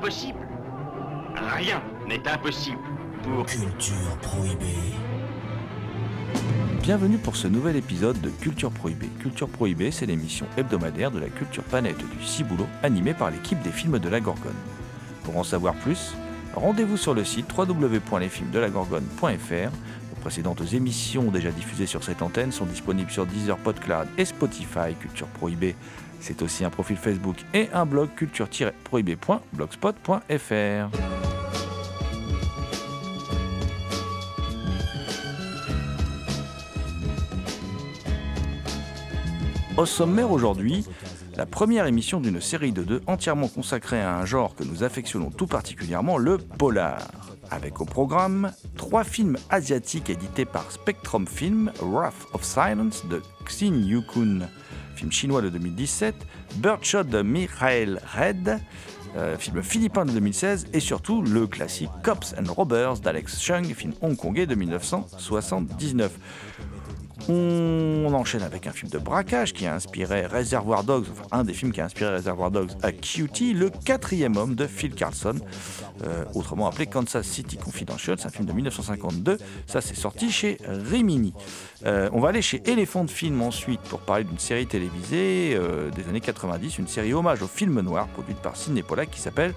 Impossible Rien n'est impossible pour... Culture prohibée. Bienvenue pour ce nouvel épisode de Culture Prohibée. Culture Prohibée, c'est l'émission hebdomadaire de la culture planète du Ciboulot, animée par l'équipe des films de la Gorgone. Pour en savoir plus, rendez-vous sur le site www.lesfilmsdelagorgone.fr. Précédentes émissions déjà diffusées sur cette antenne sont disponibles sur Deezer, PodCloud et Spotify. Culture Prohibée, c'est aussi un profil Facebook et un blog culture-prohibée.blogspot.fr. Au sommaire aujourd'hui, la première émission d'une série de deux entièrement consacrée à un genre que nous affectionnons tout particulièrement, le polar. Avec au programme trois films asiatiques édités par Spectrum Film, Wrath of Silence de Xin Yukun, film chinois de 2017, Birdshot de Michael Red, euh, film philippin de 2016, et surtout le classique Cops and Robbers d'Alex Chung, film hongkongais de 1979. On enchaîne avec un film de braquage qui a inspiré Reservoir Dogs, enfin un des films qui a inspiré Reservoir Dogs à Cutie, le quatrième homme de Phil Carlson, euh, autrement appelé Kansas City Confidential, c'est un film de 1952, ça c'est sorti chez Rimini. Euh, on va aller chez Elephant Film ensuite pour parler d'une série télévisée euh, des années 90, une série hommage au film noir produite par Sidney Pollack qui s'appelle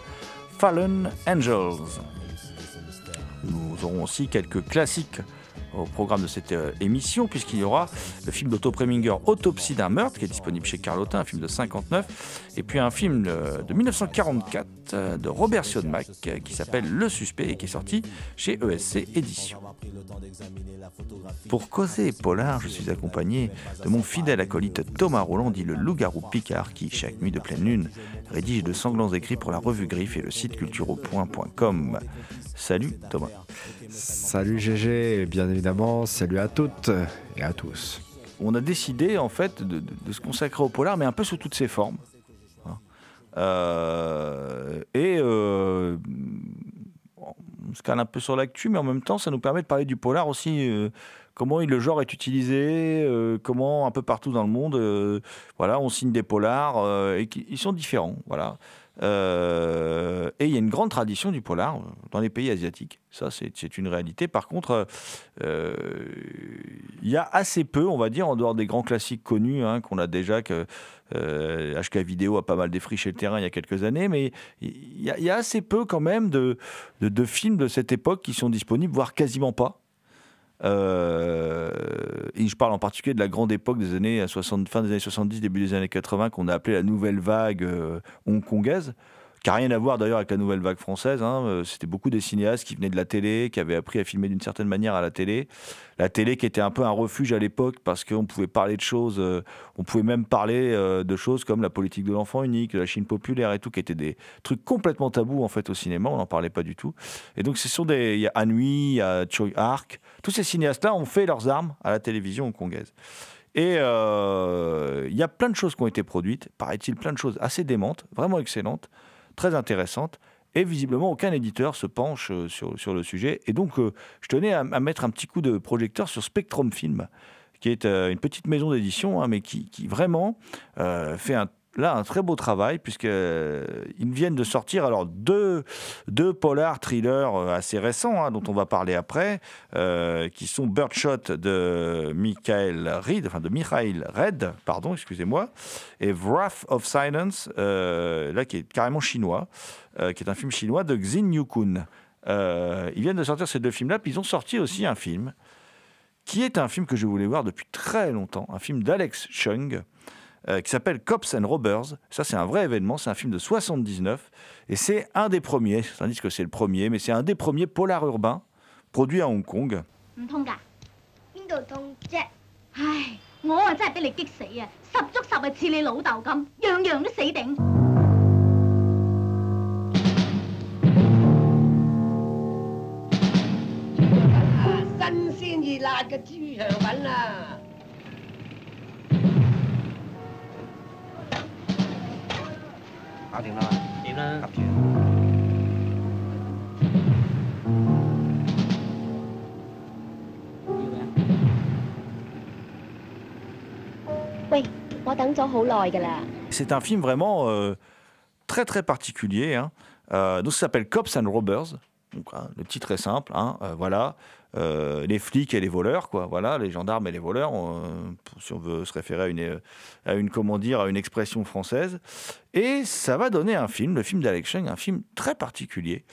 Fallen Angels. Nous aurons aussi quelques classiques au programme de cette euh, émission, puisqu'il y aura le film d'Otto Preminger, Autopsie d'un meurtre, qui est disponible chez Carlotta, un film de 59, et puis un film euh, de 1944 euh, de Robert Siodmak, qui s'appelle Le Suspect, et qui est sorti chez ESC Éditions. Pour causer polar, je suis accompagné de mon fidèle acolyte Thomas Roland, dit le loup-garou Picard, qui, chaque nuit de pleine lune, rédige de sanglants écrits pour la revue Griffe et le site cultureau.com. Salut Thomas. Salut GG, bien évidemment, salut à toutes et à tous. On a décidé en fait de, de- de se consacrer au polar, mais un peu sous toutes ses formes. Hein. Euh, et euh, on se cale un peu sur l'actu, mais en même temps, ça nous permet de parler du polar aussi. euh, comment le genre est utilisé, euh, comment un peu partout dans le monde, euh, voilà, on signe des polars euh, et qui- ils sont différents, voilà. Euh, et il y a une grande tradition du polar euh, dans les pays asiatiques. Ça, c'est une réalité. Par contre, euh, il y a assez peu, on va dire, en dehors des grands classiques connus hein, qu'on a déjà, que euh, HK Vidéo a pas mal défriché le terrain il y a quelques années, mais il y, a- assez peu quand même de films de cette époque qui sont disponibles, voire quasiment pas. Euh, et je parle en particulier de la grande époque des années 60, fin des années 70, début des années 80, qu'on a appelé la nouvelle vague euh, hongkongaise, qui n'a rien à voir d'ailleurs avec la nouvelle vague française. hein. Euh, C'était beaucoup des cinéastes qui venaient de la télé, qui avaient appris à filmer d'une certaine manière à la télé. La télé qui était un peu un refuge à l'époque parce qu'on pouvait parler de choses, euh, on pouvait même parler euh, de choses comme la politique de l'enfant unique, la Chine populaire et tout, qui étaient des trucs complètement tabous en fait au cinéma, on n'en parlait pas du tout. Et donc ce sont des, il y a Anhui, il y a Choi Ark, tous ces cinéastes-là ont fait leurs armes à la télévision hongkongaise. Et il y a plein de choses qui ont été produites, paraît-il plein de choses assez démentes, vraiment excellentes, très intéressantes. Et visiblement, aucun éditeur se penche euh, sur, sur le sujet. Et donc, euh, je tenais à, mettre un petit coup de projecteur sur Spectrum Film, qui est euh, une petite maison d'édition, hein, mais qui, qui vraiment fait un, là un très beau travail, puisqu'ils viennent de sortir alors deux, deux polars thrillers euh, assez récents, hein, dont on va parler après, euh, qui sont Birdshot de Michael Reed, enfin de Michael Red, pardon, excusez-moi, et Wrath of Silence, euh, là qui est carrément chinois, euh, qui est un film chinois de Xin Yukun. Euh, ils viennent de sortir ces deux films-là, puis ils ont sorti aussi un film qui est un film que je voulais voir depuis très longtemps, un film d'Alex Chung, euh, qui s'appelle Cops and Robbers. Ça, c'est un vrai événement, c'est un film de 79, et c'est un des premiers, ça dit que c'est le premier, mais c'est un des premiers polars urbains produits à Hong Kong. 搞掂啦，掂啦，及住。喂，我等咗好耐噶啦。 C'est un film vraiment euh, très très particulier. hein. Euh, donc ça s'appelle Cops and Robbers. Hein, le titre est simple. hein, euh, voilà, Euh, les flics et les voleurs, quoi. Voilà, les gendarmes et les voleurs. on- si on veut se référer à une, à comment dire, à une expression française. Et ça va donner un film, le film d'Alex Cheng, un film très particulier.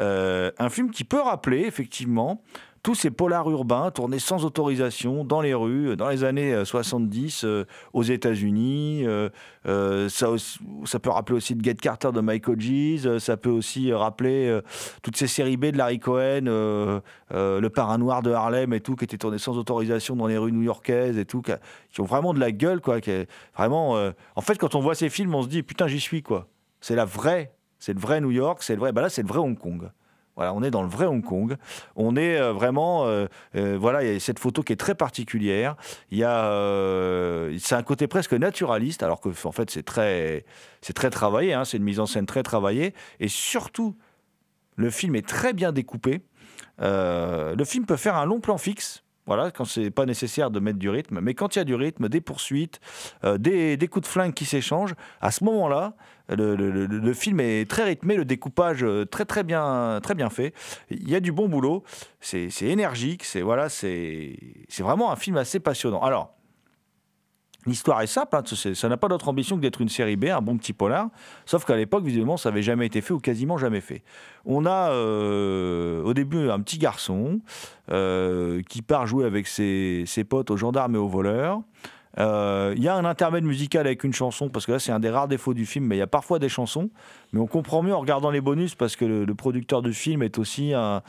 Euh, un film qui peut rappeler effectivement tous ces polars urbains tournés sans autorisation dans les rues dans les années euh, 70 euh, aux États-Unis. Euh, euh, ça, peut rappeler aussi de Get Carter de Michael Gies. Euh, Ça peut aussi euh, rappeler euh, toutes ces séries B de Larry Cohen, euh, euh, Le Parrain de Harlem et tout, qui étaient tournés sans autorisation dans les rues new-yorkaises et tout, qui, ont vraiment de la gueule, quoi. Qui vraiment. euh, En fait, quand on voit ces films, on se dit putain, j'y suis, quoi. C'est la vraie, c'est le vrai New York, c'est le vrai. Bah là, c'est le vrai Hong Kong. On est dans le vrai Hong Kong. On est euh, vraiment, euh, euh, voilà, il y a cette photo qui est très particulière. Il y a, c'est un côté presque naturaliste, alors que en fait c'est très, c'est très travaillé. hein, c'est une mise en scène très travaillée, et surtout, le film est très bien découpé. Le film peut faire un long plan fixe. Voilà, quand c'est pas nécessaire de mettre du rythme, mais quand il y a du rythme, des poursuites, euh, des, coups de flingue qui s'échangent, à ce moment-là, le, le- film est très rythmé, le découpage euh, très très bien très bien fait. Il y a du bon boulot, c'est énergique, c'est voilà, c'est vraiment un film assez passionnant. Alors. L'histoire est simple, hein, ça n'a pas d'autre ambition que d'être une série B, un bon petit polar, sauf qu'à l'époque, visiblement, ça n'avait jamais été fait ou quasiment jamais fait. On a euh, au début un petit garçon euh, qui part jouer avec ses potes aux gendarmes et aux voleurs. Euh, Il y a un intermède musical avec une chanson, parce que là c'est un des rares défauts du film, mais il y a parfois des chansons, mais on comprend mieux en regardant les bonus, parce que le, producteur du film est aussi un,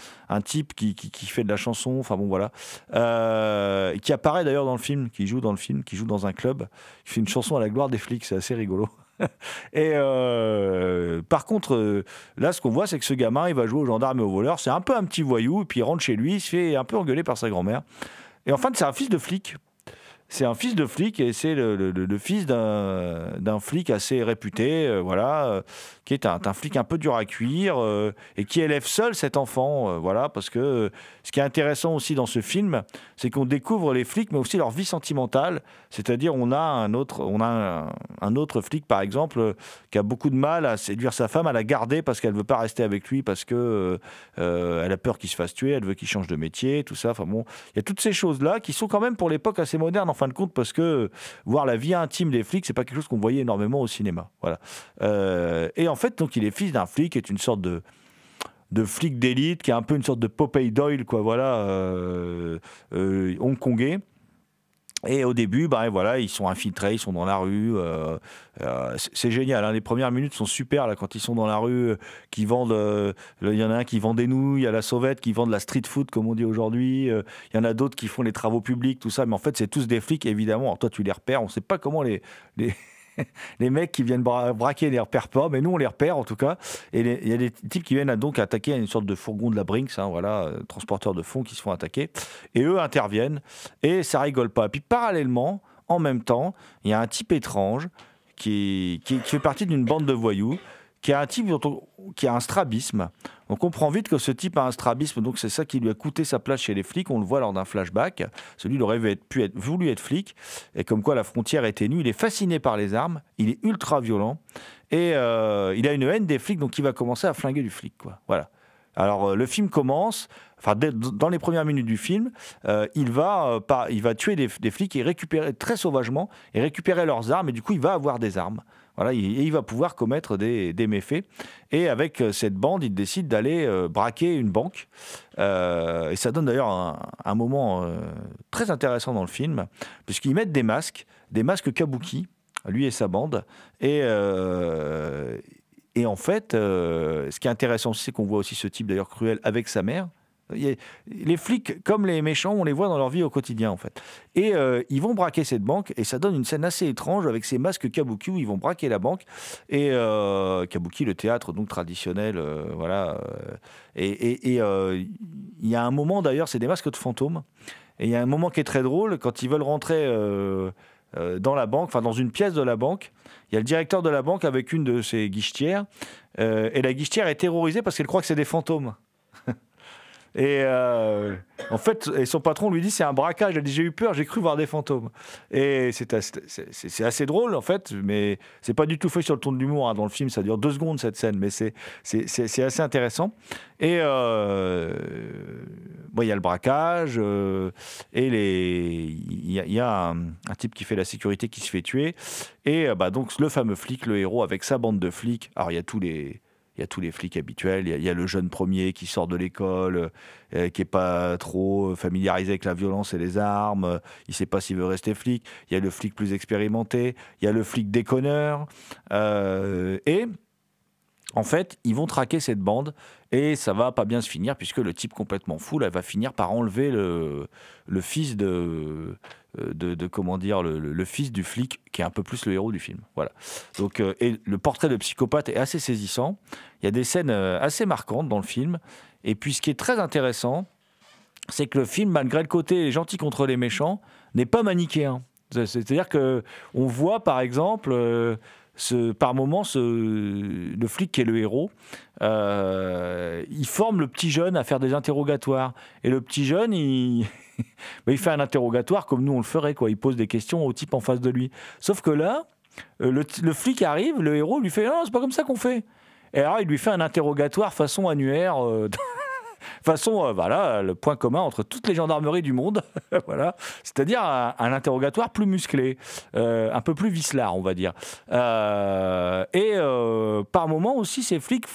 type qui, fait de la chanson, enfin bon voilà, Euh, qui apparaît d'ailleurs dans le film, qui joue dans le film, qui joue dans un club, qui fait une chanson à la gloire des flics, c'est assez rigolo. Et euh, par contre, là, ce qu'on voit, c'est que ce gamin, il va jouer aux gendarmes et aux voleurs. C'est un peu un petit voyou, et puis il rentre chez lui, il se fait un peu engueuler par sa grand-mère. Et en fait, c'est un fils de flic. C'est un fils de flic et c'est le, fils d'un flic assez réputé, euh, voilà, qui est un, flic un peu dur à cuire euh, et qui élève seul cet enfant, euh, voilà, parce que euh, ce qui est intéressant aussi dans ce film, c'est qu'on découvre les flics, mais aussi leur vie sentimentale. C'est-à-dire, on a un autre, on a un, autre flic, par exemple, qui a beaucoup de mal à séduire sa femme, à la garder parce qu'elle veut pas rester avec lui, parce que elle a peur qu'il se fasse tuer, elle veut qu'il change de métier, tout ça. Enfin bon, il y a toutes ces choses-là qui sont quand même pour l'époque assez modernes en fin de compte, parce que voir la vie intime des flics, c'est pas quelque chose qu'on voyait énormément au cinéma. Voilà. Et en fait, donc, il est fils d'un flic, qui est une sorte de de flic d'élite, qui est un peu une sorte de Popeye Doyle, quoi, voilà, euh, euh, hongkongais. Et au début, bah, voilà, ils sont infiltrés, ils sont dans la rue. euh, euh, c'est- génial. hein, les premières minutes sont super là quand ils sont dans la rue, euh, qui vendent. euh, Il y en a un qui vend des nouilles, il y a la sauvette qui vend de la street food comme on dit aujourd'hui. Il y en a d'autres qui font les travaux publics, tout ça. Mais en fait, c'est tous des flics évidemment. Alors toi, tu les repères. On ne sait pas comment les les mecs qui viennent bra- braquer les repèrent pas, mais nous on les repère en tout cas. Et il y a des types qui viennent à donc attaquer une sorte de fourgon de la Brinks, hein, voilà, euh, transporteurs de fonds qui se font attaquer. Et eux interviennent et ça rigole pas. Et puis parallèlement, en même temps, il y a un type étrange qui fait partie d'une bande de voyous, qui un type on- qui a un strabisme. On comprend vite que ce type a un strabisme, donc c'est ça qui lui a coûté sa place chez les flics. On le voit lors d'un flashback. Celui il aurait pu être, voulu être flic, et comme quoi la frontière est ténue. Il est fasciné par les armes, il est ultra violent, et euh, il a une haine des flics, donc il va commencer à flinguer du flic. Voilà. Alors euh, le film commence, enfin dans les premières minutes du film, euh, il va pas, il va tuer des, des flics et récupérer très sauvagement et récupérer leurs armes et du coup il va avoir des armes. Voilà, il- va pouvoir commettre des, méfaits. Et avec euh, cette bande, il décide d'aller euh, braquer une banque. Euh, et ça donne d'ailleurs un, moment très intéressant dans le film, puisqu'ils mettent des masques, des masques kabuki, lui et sa bande. Et, en fait, ce qui est intéressant c'est qu'on voit aussi ce type d'ailleurs cruel avec sa mère. Les flics, comme les méchants, on les voit dans leur vie au quotidien, en fait. Et euh, ils vont braquer cette banque, et ça donne une scène assez étrange avec ces masques kabuki où ils vont braquer la banque. Et euh, kabuki, le théâtre donc traditionnel, euh, voilà. et il y a un moment d'ailleurs, c'est des masques de fantômes. Et il y a un moment qui est très drôle quand ils veulent rentrer dans la banque, enfin dans une pièce de la banque. Il y a le directeur de la banque avec une de ses guichetières. et la guichetière est terrorisée parce qu'elle croit que c'est des fantômes. Et euh, en fait, son patron lui dit c'est un braquage. Elle dit j'ai eu peur, j'ai cru voir des fantômes. Et c'est assez, drôle en fait, mais c'est pas du tout fait sur le ton de l'humour hein. dans le film. Ça dure deux secondes cette scène, mais c'est assez intéressant. Et euh, bon, il y a le braquage euh, et les il y a, un, type qui fait la sécurité qui se fait tuer. Et euh, bah, donc le fameux flic, le héros avec sa bande de flics. Alors il y a tous les il y a tous les flics habituels. Il y a, le jeune premier qui sort de l'école, euh, qui est pas trop familiarisé avec la violence et les armes. euh, il sait pas s'il veut rester flic. Il y a le flic plus expérimenté. Il y a le flic déconneur. Euh, et en fait, ils vont traquer cette bande et ça va pas bien se finir puisque le type complètement fou là, va finir par enlever le, fils de, de, comment dire le, fils du flic qui est un peu plus le héros du film. Voilà. Donc euh, et le portrait de psychopathe est assez saisissant. Il y a des scènes euh, assez marquantes dans le film et puis ce qui est très intéressant, c'est que le film, malgré le côté gentil contre les méchants, n'est pas manichéen. C'est- C'est-à-dire que on voit par exemple. euh, ce, par moment, ce, le flic qui est le héros, euh, il forme le petit jeune à faire des interrogatoires. Et le petit jeune, il, bah, il fait un interrogatoire comme nous on le ferait. Quoi. Il pose des questions au type en face de lui. Sauf que là, euh, le, flic arrive, le héros lui fait Non, c'est pas comme ça qu'on fait. Et alors, il lui fait un interrogatoire façon annuaire. euh, façon, euh, voilà, le point commun entre toutes les gendarmeries du monde, voilà, c'est-à-dire un, interrogatoire plus musclé, euh, un peu plus vicelard, on va dire. Euh, et par moment aussi, ces flics,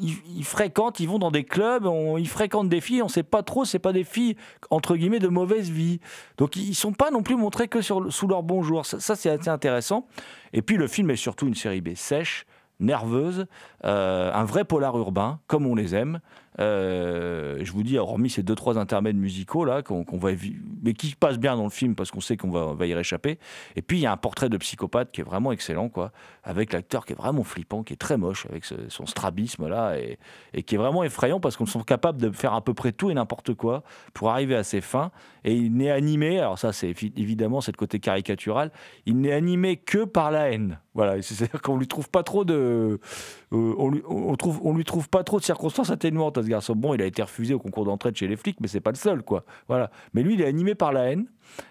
ils, fréquentent, ils vont dans des clubs, ils fréquentent des filles, on sait pas trop, c'est pas des filles entre guillemets de mauvaise vie. Donc ils sont pas non plus montrés que sur, sous leur bonjour. Ça, ça, c'est assez intéressant. Et puis le film est surtout une série B sèche, nerveuse, un vrai polar urbain, comme on les aime. Euh, je vous dis, hormis ces deux trois intermèdes musicaux là, qu'on évi- mais qui passent bien dans le film parce qu'on sait qu'on va, y réchapper. Et puis il y a un portrait de psychopathe qui est vraiment excellent, quoi, avec l'acteur qui est vraiment flippant, qui est très moche, avec son strabisme là, et, qui est vraiment effrayant parce qu'on sont capables de faire à peu près tout et n'importe quoi pour arriver à ses fins. Et il n'est animé, alors ça c'est évi- évidemment c'est le côté caricatural, il n'est animé que par la haine. Voilà, c'est-à-dire qu'on lui trouve pas trop de, euh, on, lui, trouve, on lui trouve pas trop de circonstances atténuantes à ce garçon. Bon, il a été refusé au concours d'entrée de chez les flics, mais c'est pas le seul, quoi. Voilà. Mais lui, il est animé par la haine,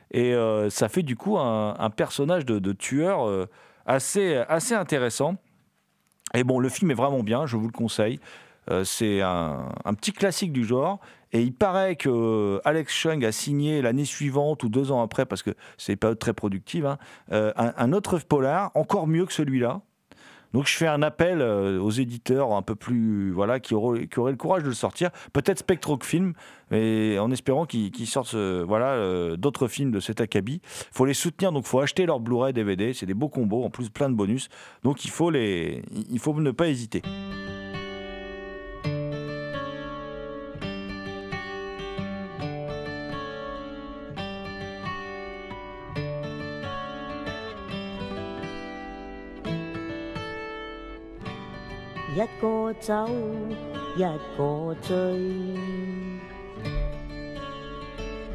et euh, ça fait du coup un, personnage de, tueur euh, assez, assez intéressant. Et bon, le film est vraiment bien, je vous le conseille. C'est un petit classique du genre. Et il paraît que euh, Alex Chung a signé l'année suivante ou deux ans après, parce que c'est pas très productive, hein, euh, un, un autre polar encore mieux que celui-là. Donc je fais un appel euh, aux éditeurs un peu plus voilà qui auraient, le courage de le sortir, peut-être Spectroc Film, mais en espérant qu'ils qu'ils sortent voilà d'autres films de cet acabit. Il faut les soutenir, donc il faut acheter leur Blu-ray DVD, c'est des beaux combos, en plus plein de bonus. Donc il faut les, il faut ne pas hésiter. 一个走，一个追，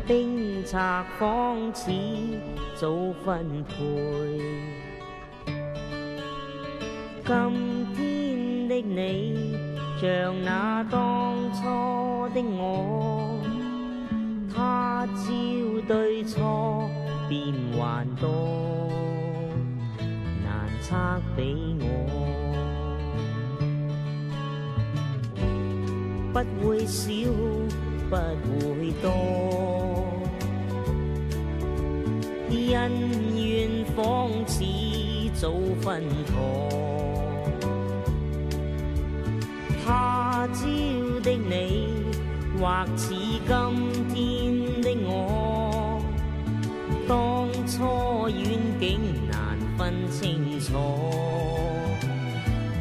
冰拆方似早分配。今天的你，像那当初的我，他朝對錯變幻多，难测比我。不會少，不會多。恩怨仿似早分妥。他朝的你，或似今天的我，當初遠景難分清楚，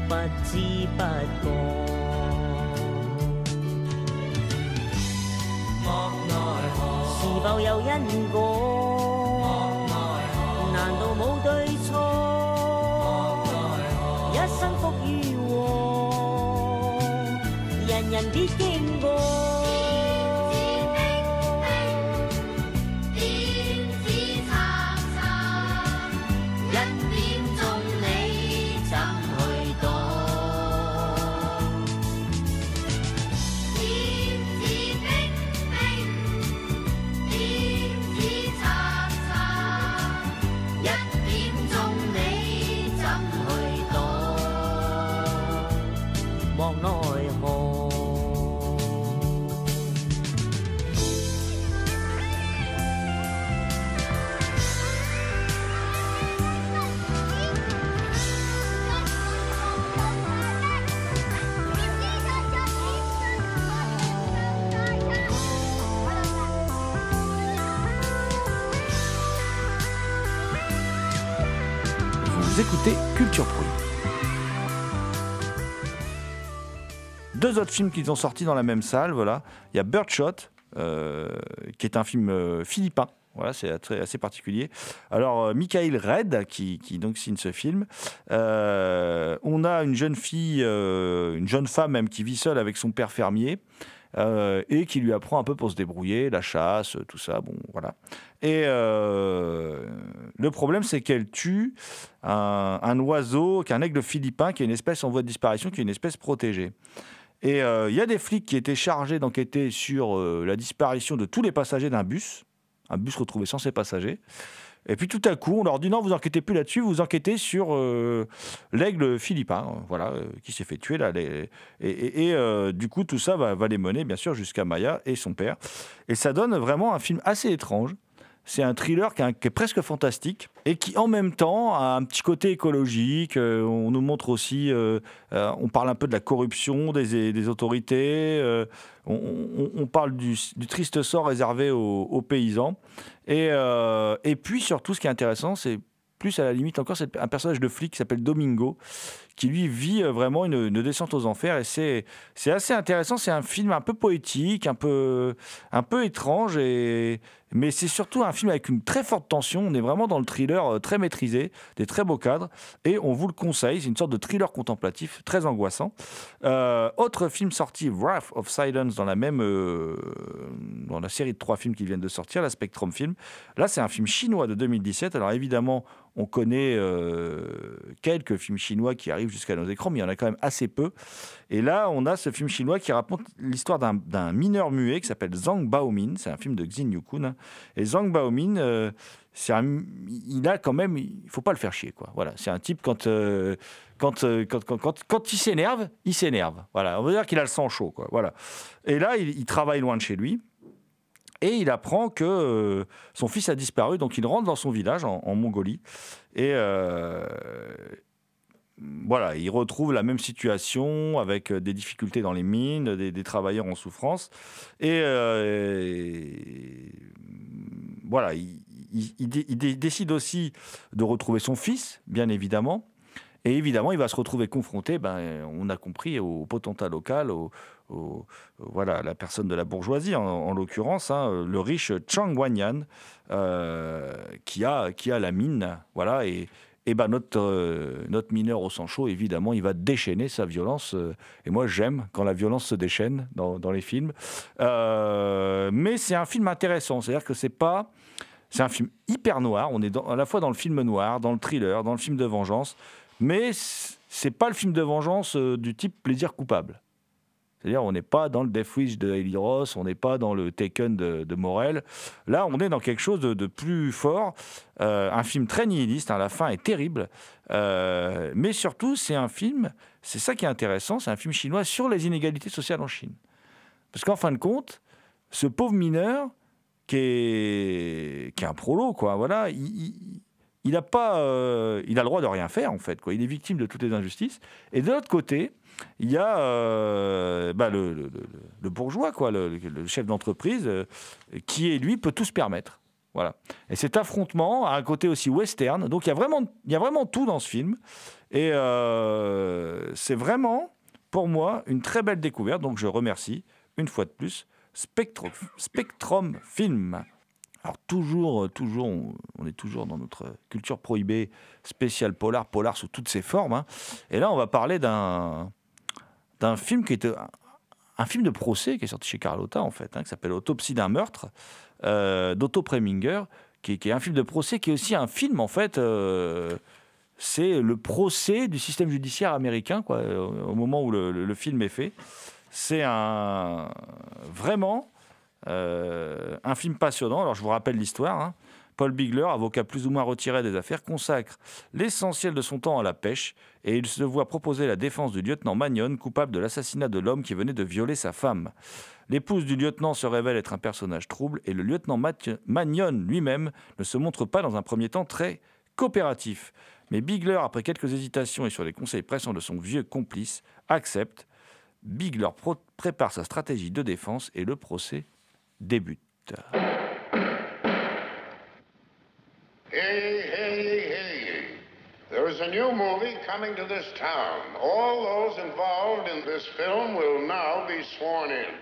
不知不 Deux autres films qu'ils ont sortis dans la même salle, voilà. Il y a Birdshot, euh, qui est un film euh, philippin. Voilà, c'est assez particulier. Alors, euh, Michael Red, qui, qui donc signe ce film. On a une jeune fille, une jeune femme même, qui vit seule avec son père fermier. Euh, et qui lui apprend un peu pour se débrouiller, la chasse, tout ça, bon, voilà. Et euh, le problème, c'est qu'elle tue un, oiseau, qu'un aigle philippin, qui est une espèce en voie de disparition, qui est une espèce protégée. Et euh, il y a des flics qui étaient chargés d'enquêter sur la disparition de tous les passagers d'un bus, un bus retrouvé sans ses passagers. Et puis tout à coup, on leur dit non, vous enquêtez plus là-dessus, vous enquêtez sur euh, l'aigle philippin, euh, voilà, euh, qui s'est fait tuer là. et, euh, du coup, tout ça va, va les mener, bien sûr, jusqu'à Maya et son père. Et ça donne vraiment un film assez étrange. C'est un thriller qui, est presque fantastique et qui, en même temps, a un petit côté écologique. Euh, on nous montre aussi, euh, euh, on parle un peu de la corruption des, autorités. on, parle du, triste sort réservé aux, paysans. Et, et puis, surtout, ce qui est intéressant, c'est plus à la limite encore, c'est un personnage de flic qui s'appelle Domingo, qui lui vit euh, vraiment une, descente aux enfers. Et c'est c'est assez intéressant. C'est un film un peu poétique, un peu, un peu étrange, et, mais c'est surtout un film avec une très forte tension. On est vraiment dans le thriller euh, très maîtrisé, des très beaux cadres, et on vous le conseille. C'est une sorte de thriller contemplatif très angoissant. Euh, autre film sorti, Wrath of Silence, dans la même, dans la série de trois films qui viennent de sortir, la Spectrum Film. Là, c'est un film chinois de 2017. Alors évidemment, on connaît quelques films chinois qui arrivent jusqu'à nos écrans, mais il y en a quand même assez peu. Et là, on a ce film chinois qui raconte l'histoire d'un- mineur muet qui s'appelle Zhang Baomin. C'est un film de Xin Yukun. Et Zhang Baomin, euh, il a quand même, il faut pas le faire chier, quoi. Voilà, c'est un type quand, euh, euh, quand, quand, quand, quand il s'énerve, il s'énerve. Voilà, on veut dire qu'il a le sang chaud, quoi. Voilà. Et là, il, il travaille loin de chez lui. Et il apprend que son fils a disparu, donc il rentre dans son village en, Mongolie. Et voilà, il retrouve la même situation avec euh, des difficultés dans les mines, des, travailleurs en souffrance. Et, euh, voilà, il, il- il dé- il dé- décide aussi de retrouver son fils, bien évidemment. Et évidemment, il va se retrouver confronté, ben, on a compris, au potentat local, au, voilà, la personne de la bourgeoisie, en, en l'occurrence, hein, le riche Chang Wanyan, euh, qui, a, qui a la mine. Voilà, et, et ben notre, euh, notre mineur au sang chaud, évidemment, il va déchaîner sa violence. euh, et moi, j'aime quand la violence se déchaîne dans, dans les films. Euh, mais c'est un film intéressant, c'est-à-dire que c'est pas. C'est un film hyper noir. On est à la fois dans le film noir, dans le thriller, dans le film de vengeance, mais c'est pas le film de vengeance du type plaisir coupable. C'est-à-dire, on n'est pas dans le Death Wish de Eli Ross, on n'est pas dans le Taken de, Morel. Là, on est dans quelque chose de, plus fort. Euh, un film très nihiliste, hein, la fin est terrible. Euh, mais surtout, c'est un film, c'est ça qui est intéressant, c'est un film chinois sur les inégalités sociales en Chine. Parce qu'en fin de compte, ce pauvre mineur, qui est, qui est un prolo, quoi, voilà, il, il- il a pas, euh, il a le droit de rien faire en fait, quoi. Il est victime de toutes les injustices. Et de l'autre côté, il y a euh, bah, le, le- bourgeois, quoi, le, chef d'entreprise, euh, qui est lui peut tout se permettre. Voilà. Et cet affrontement a un côté aussi western. Donc il y a vraiment, il y a vraiment tout dans ce film. Et euh, c'est vraiment, pour moi, une très belle découverte. Donc je remercie une fois de plus Spectro- Spectrum Film. Alors toujours, toujours, on, on est toujours dans notre culture prohibée spéciale polar, polar sous toutes ses formes. hein. Et là, on va parler d'un d'un film qui était un, un film de procès qui est sorti chez Carlotta en fait, hein, qui s'appelle Autopsie d'un meurtre euh, d'Otto Preminger, qui, est- un film de procès, qui est aussi un film en fait. euh, c'est le procès du système judiciaire américain, quoi, euh, au moment où le, film est fait. C'est un vraiment euh, un film passionnant. Alors je vous rappelle l'histoire. hein. Paul Bigler, avocat plus ou moins retiré des affaires, consacre l'essentiel de son temps à la pêche et il se voit proposer la défense du lieutenant Magnon, coupable de l'assassinat de l'homme qui venait de violer sa femme. L'épouse du lieutenant se révèle être un personnage trouble et le lieutenant Magnon lui-même ne se montre pas dans un premier temps très coopératif. Mais Bigler, après quelques hésitations et sur les conseils pressants de son vieux complice, accepte. Bigler prépare sa stratégie de défense et le procès débute. Hey, hey, hey. There is a new movie coming to this town. All those involved in this film will now be sworn in.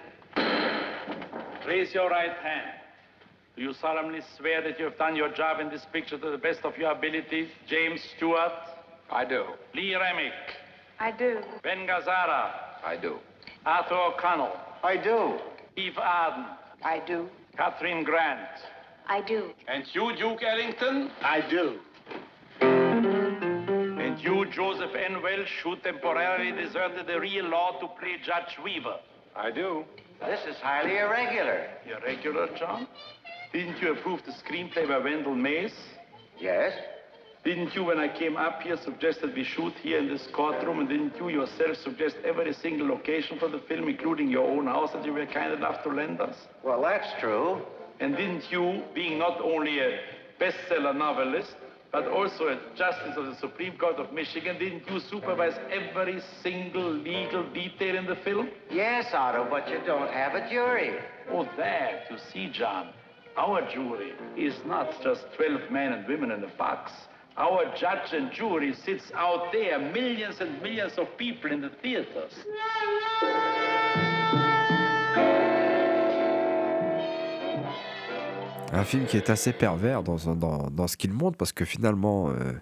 Raise your right hand. Do you solemnly swear that you have done your job in this picture to the best of your abilities? James Stewart? I do. Lee Remick? I do. Ben Gazzara? I do. Arthur O'Connell? I do. Eve Arden? I do. Catherine Grant? I do. And you, Duke Ellington? I do. And you, Joseph N. Welsh, who temporarily deserted the real law to play Judge Weaver? I do. This is highly irregular. Irregular, John? Didn't you approve the screenplay by Wendell Mays? Yes? Didn't you, when I came up here, suggest that we shoot here in this courtroom? And didn't you yourself suggest every single location for the film, including your own house that you were kind enough to lend us? Well, that's true. And didn't you, being not only a bestseller novelist, but also a justice of the Supreme Court of Michigan, didn't you supervise every single legal detail in the film? Yes, Otto, but you don't have a jury. Oh, that, you see, John, our jury is not just 12 men and women in a box. Our judge and jury sits out there, millions and millions of people in the theaters. Un film qui est assez pervers dans, ce qu'il montre parce que finalement, euh,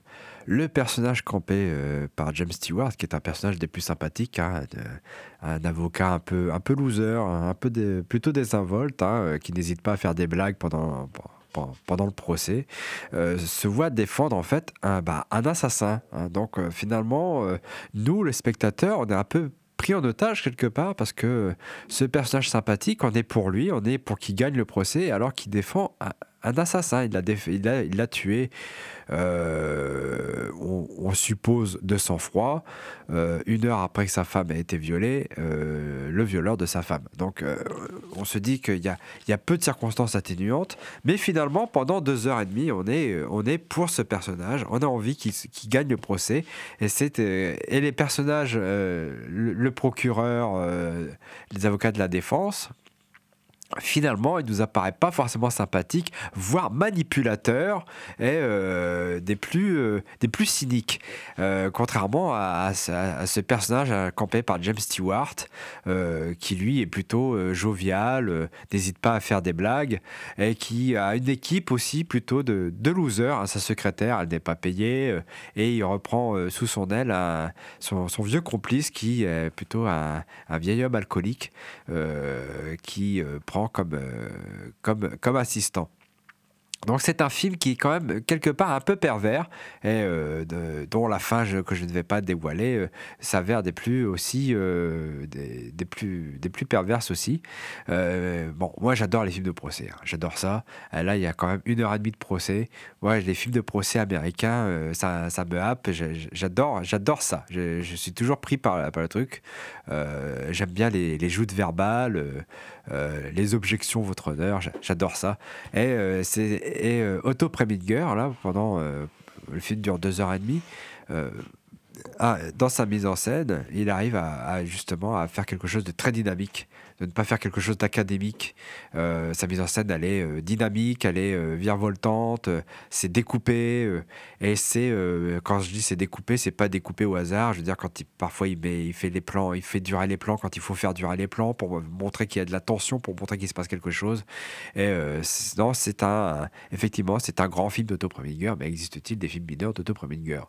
le personnage campé euh, par James Stewart, qui est un personnage des plus sympathiques, hein, de- un avocat un peu, un peu loser, un peu plutôt désinvolte, hein, euh, qui n'hésite pas à faire des blagues pendant, le procès, euh, se voit défendre en fait un, bah, un assassin. hein. Donc euh, finalement, euh, nous, les spectateurs, on est un peu pris en otage quelque part parce que ce personnage sympathique, on est pour lui, on est pour qu'il gagne le procès alors qu'il défend un, un assassin. Il l'a tué, euh, on, suppose de sang-froid, euh, une heure après que sa femme a été violée, euh, le violeur de sa femme. Donc on se dit qu'il y a, peu de circonstances atténuantes, mais finalement pendant deux heures et demie, on est, pour ce personnage, on a envie qu'il gagne le procès, et, les personnages, le, procureur, les avocats de la défense, finalement, il nous apparaît pas forcément sympathique, voire manipulateur et euh, des, plus, euh, des plus cyniques. Euh, contrairement à, ce- personnage campé par James Stewart, qui lui est plutôt jovial, n'hésite pas à faire des blagues, et qui a une équipe aussi plutôt de, de losers. hein. sa secrétaire, elle n'est pas payée, et il reprend sous son aile son, vieux complice qui est plutôt un, un vieil homme alcoolique qui euh, comme, euh, comme, comme assistant. Donc c'est un film qui est quand même quelque part un peu pervers et euh, dont la fin que je ne vais pas dévoiler euh, s'avère des plus aussi des, plus des plus perverses aussi. Bon moi j'adore les films de procès, hein. j'adore ça. Là il y a quand même une heure et demie de procès. Ouais les films de procès américains ça, ça me happe. J'adore j'adore ça. Je, je suis toujours pris par, par le truc. J'aime bien les, les joutes verbales, les objections votre honneur. J'a- J'adore ça. Et, euh, euh, Otto Preminger, là, pendant euh, le film dure deux heures et demie, euh, ah, dans sa mise en scène, il arrive à justement à faire quelque chose de très dynamique, de ne pas faire quelque chose d'académique. Euh, sa mise en scène, elle est euh, dynamique, elle est euh, virevoltante, c'est découpé. et c'est, quand je dis c'est découpé, c'est pas découpé au hasard. Je veux dire, quand parfois il, fait les plans, il fait durer les plans quand il faut faire durer les plans pour montrer qu'il y a de la tension, pour montrer qu'il se passe quelque chose. Et non, c'est un, effectivement, c'est un grand film d'Otto Preminger, mais existe-t-il des films mineurs d'Otto Preminger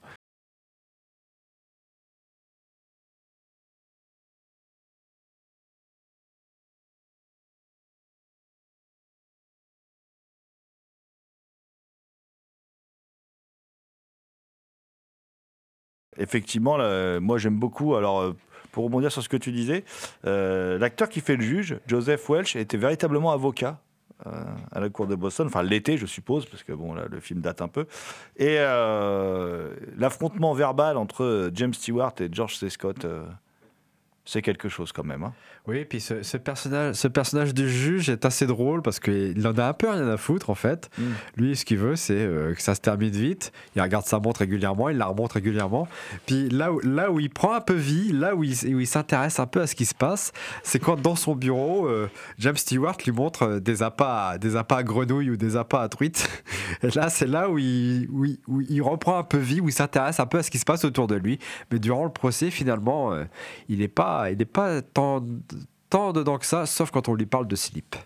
Effectivement, moi j'aime beaucoup. Alors, euh, pour rebondir sur ce que tu disais, euh, l'acteur qui fait le juge, Joseph Welch, était véritablement avocat euh, à la cour de Boston. Enfin, l'été, je suppose, parce que bon, le film date un peu. Et l'affrontement verbal entre James Stewart et George C. Scott, c'est quelque chose quand même. hein. Oui, et puis ce, ce personnage, ce personnage du juge est assez drôle parce qu'il en a un peu rien à foutre en fait. Mm. Lui, ce qu'il veut, c'est euh, que ça se termine vite. Il regarde sa montre régulièrement, il la remonte régulièrement. Puis là où, là où il prend un peu vie, là où il, où il s'intéresse un peu à ce qui se passe, c'est quand dans son bureau, euh, James Stewart lui montre euh, des appâts, à- des appâts à grenouilles ou des appâts à truites. Et là, c'est là où il, où, il- où il reprend un peu vie, où il s'intéresse un peu à ce qui se passe autour de lui. Mais durant le procès, finalement, euh, il n'est pas, il est pas tant, tant dedans que ça, sauf quand on lui parle de slip.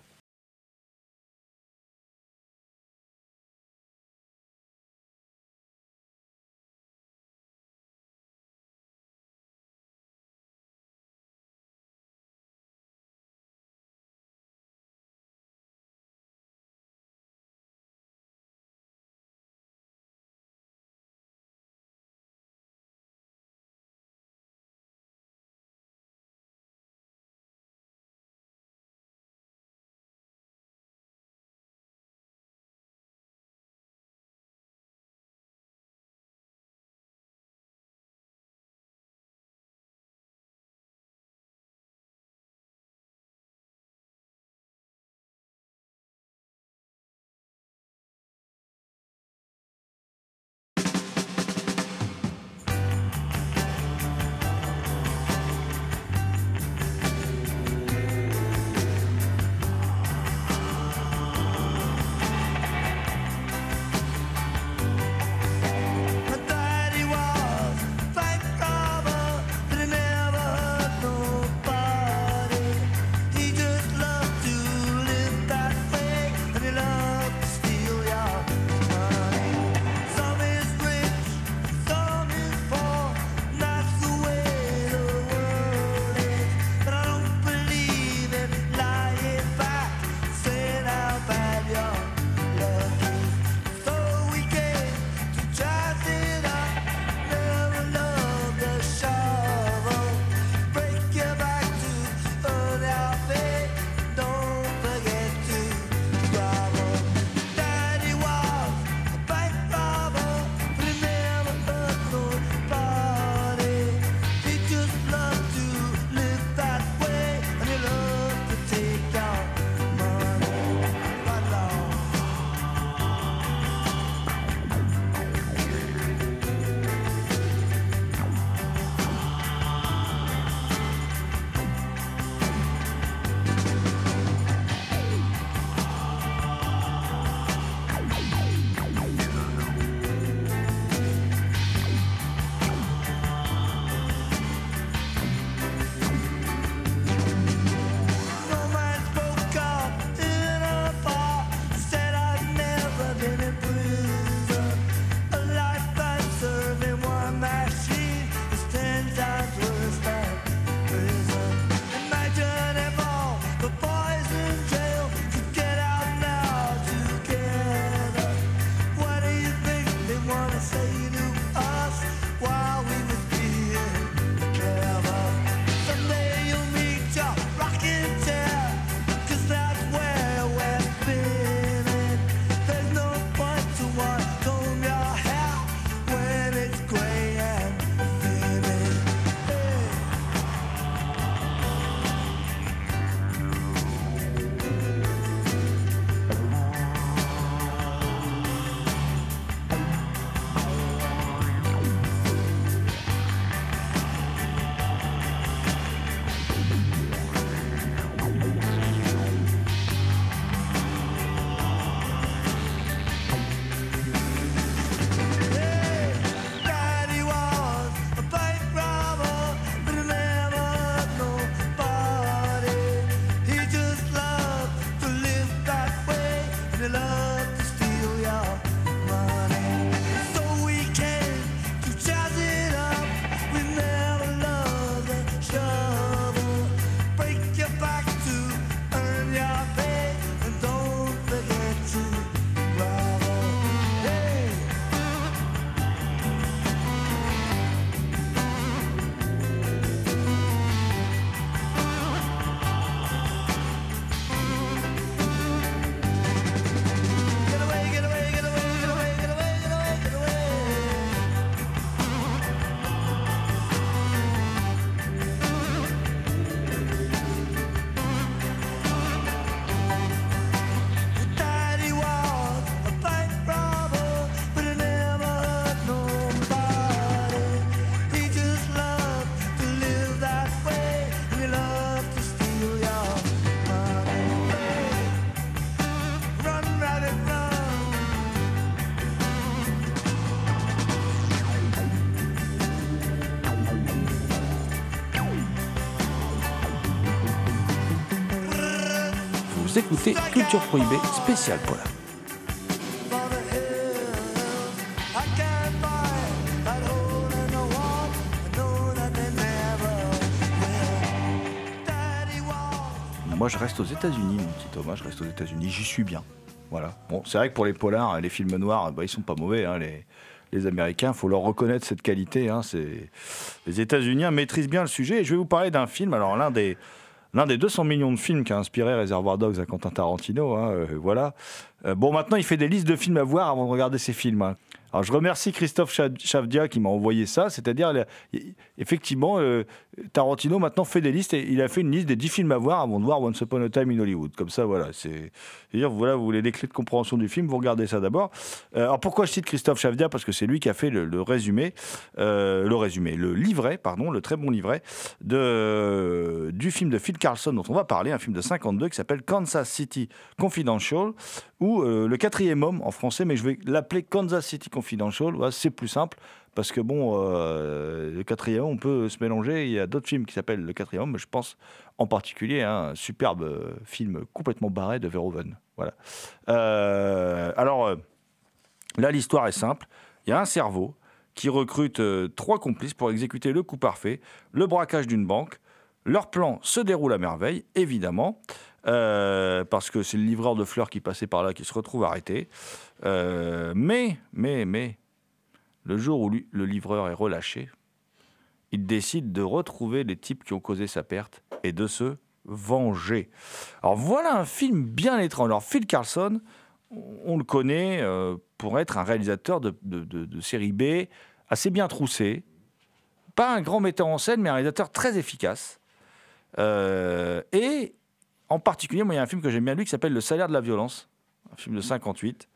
Écoutez Culture Prohibée spécial was. Moi, je reste aux États-Unis, mon petit Thomas. Je reste aux États-Unis. J'y suis bien. Voilà. Bon, c'est vrai que pour les polars, les films noirs, bah, ils sont pas mauvais. hein, les, Américains, faut leur reconnaître cette qualité. hein, les États-Unis maîtrisent bien le sujet. Et je vais vous parler d'un film. Alors l'un des L'un des 200 millions de films qui a inspiré Reservoir Dogs à Quentin Tarantino, hein, euh, voilà. Euh, bon, maintenant, il fait des listes de films à voir avant de regarder ses films. hein. Alors, je remercie Christophe Chav- Chavdia qui m'a envoyé ça. C'est-à-dire, effectivement, euh, Tarantino maintenant fait des listes et il a fait une liste des 10 films à voir avant de voir Once Upon a Time in Hollywood. Comme ça, voilà. C'est, c'est-à-dire, voilà, vous voulez des clés de compréhension du film, vous regardez ça d'abord. Euh, alors, pourquoi je cite Christophe Chavdia? Parce que c'est lui qui a fait le, résumé, euh, le résumé, le livret, pardon, le très bon livret de, du film de Phil Carlson dont on va parler, un film de 52 qui s'appelle Kansas City Confidential, ou le quatrième homme en français, mais je vais l'appeler Kansas City Confidential. C'est plus simple parce que bon, euh, le quatrième on peut se mélanger. Il y a d'autres films qui s'appellent le quatrième mais je pense en particulier à un superbe euh, film complètement barré de Verhoeven. Voilà. Euh, alors là, l'histoire est simple. Il y a un cerveau qui recrute trois complices pour exécuter le coup parfait, le braquage d'une banque. Leur plan se déroule à merveille, évidemment, parce que c'est le livreur de fleurs qui passait par là qui se retrouve arrêté. Euh, mais, mais, mais, le jour où le livreur est relâché, il décide de retrouver les types qui ont causé sa perte et de se venger. Alors voilà un film bien étrange. Alors Phil Carlson, on le connaît euh, pour être un réalisateur de série B assez bien troussé. Pas un grand metteur en scène, mais un réalisateur très efficace. Euh, et en particulier, moi, il y a un film que j'aime bien lui qui s'appelle Le salaire de la violence, un film de 58.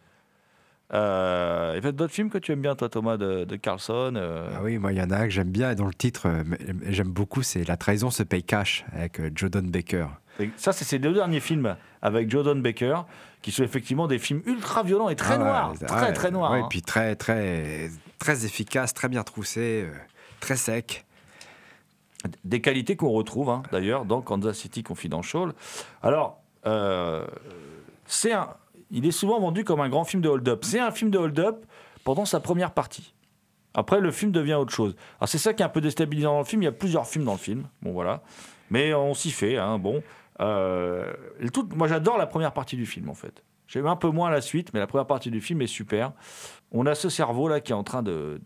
Euh, il y a d'autres films que tu aimes bien, toi, Thomas, de, de Carlson. euh, Ah oui, moi, il y en a un que j'aime bien et dont le titre, euh, j'aime beaucoup, c'est La trahison se paye cash avec euh, Jordan Baker. Et Ça, c'est ses deux derniers films avec Jordan Baker, qui sont effectivement des films ultra violents et très Ah noirs. Très, ouais, très noirs. ouais, hein. Et puis très, très, très efficace, très bien troussé, euh, très sec. Des qualités qu'on retrouve hein, d'ailleurs dans Kansas City Confidential. Alors, c'est un, il est souvent vendu comme un grand film de hold-up. C'est un film de hold-up pendant sa première partie. Après, le film devient autre chose. Alors, c'est ça qui est un peu déstabilisant dans le film. Il y a plusieurs films dans le film. Bon, voilà. Mais on s'y fait. Hein, bon. Euh, moi, j'adore la première partie du film, en fait. J'aime un peu moins la suite, mais la première partie du film est super. On a ce cerveau-là qui est en train de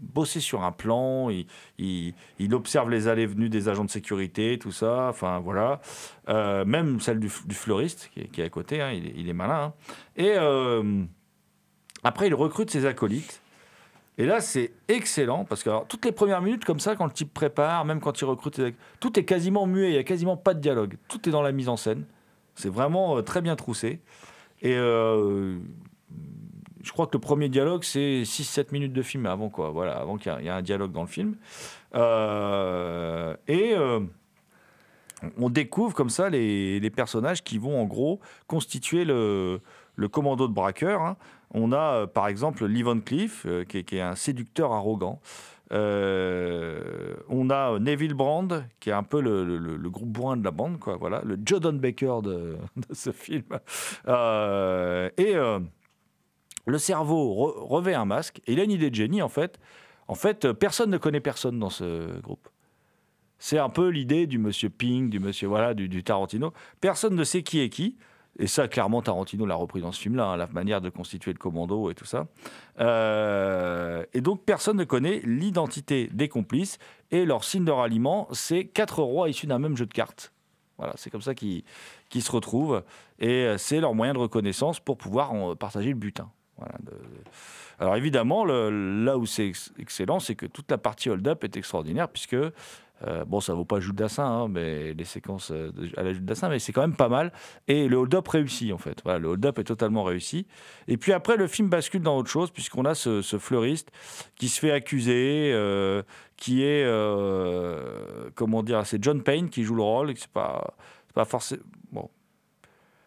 bosser sur un plan. Il, observe les allées venues des agents de sécurité, tout ça. Enfin, voilà. Euh, même celle du, fleuriste qui est, à côté. hein, il, est, malin. hein. Et euh, après, il recrute ses acolytes. Et là, c'est excellent parce que toutes les premières minutes, comme ça, quand le type prépare, même quand il recrute, tout est quasiment muet, il n'y a quasiment pas de dialogue. Tout est dans la mise en scène. C'est vraiment euh, très bien troussé. Et je crois que le premier dialogue, c'est 6-7 minutes de film avant, quoi. Voilà, avant qu'il y, ait un dialogue dans le film. Euh, et euh, on découvre comme ça les, personnages qui vont en gros constituer le, commando de braqueurs. hein. On a euh, par exemple Lee Van Cleef, qui, est, un séducteur arrogant, on a Neville Brand, qui est un peu le, groupe bourrin de la bande, quoi, voilà, le Jordan Baker de, ce film. Et le cerveau re- revêt un masque, et il a une idée de génie, en fait. En fait, euh, personne ne connaît personne dans ce groupe. C'est un peu l'idée du monsieur Ping, du monsieur voilà, du, Tarantino. Personne ne sait qui est qui. Et ça, clairement, Tarantino l'a repris dans ce film-là, hein, la manière de constituer le commando et tout ça. Euh, et donc, personne ne connaît l'identité des complices. Et leur signe de ralliement, c'est quatre rois issus d'un même jeu de cartes. Voilà, c'est comme ça qu'ils qu'ils se retrouvent. Et euh, c'est leur moyen de reconnaissance pour pouvoir en partager le butin. Alors évidemment, là où c'est ex- excellent, c'est que toute la partie hold-up est extraordinaire, puisque, euh, bon, ça vaut pas Jules Dassin, hein, mais les séquences euh, à la Jules Dassin, mais c'est quand même pas mal. Et le hold-up réussit, en fait. Voilà, le hold-up est totalement réussi. Et puis après, le film bascule dans autre chose, puisqu'on a ce, fleuriste qui se fait accuser, euh, qui est, comment dire, c'est John Payne qui joue le rôle, c'est pas forcément...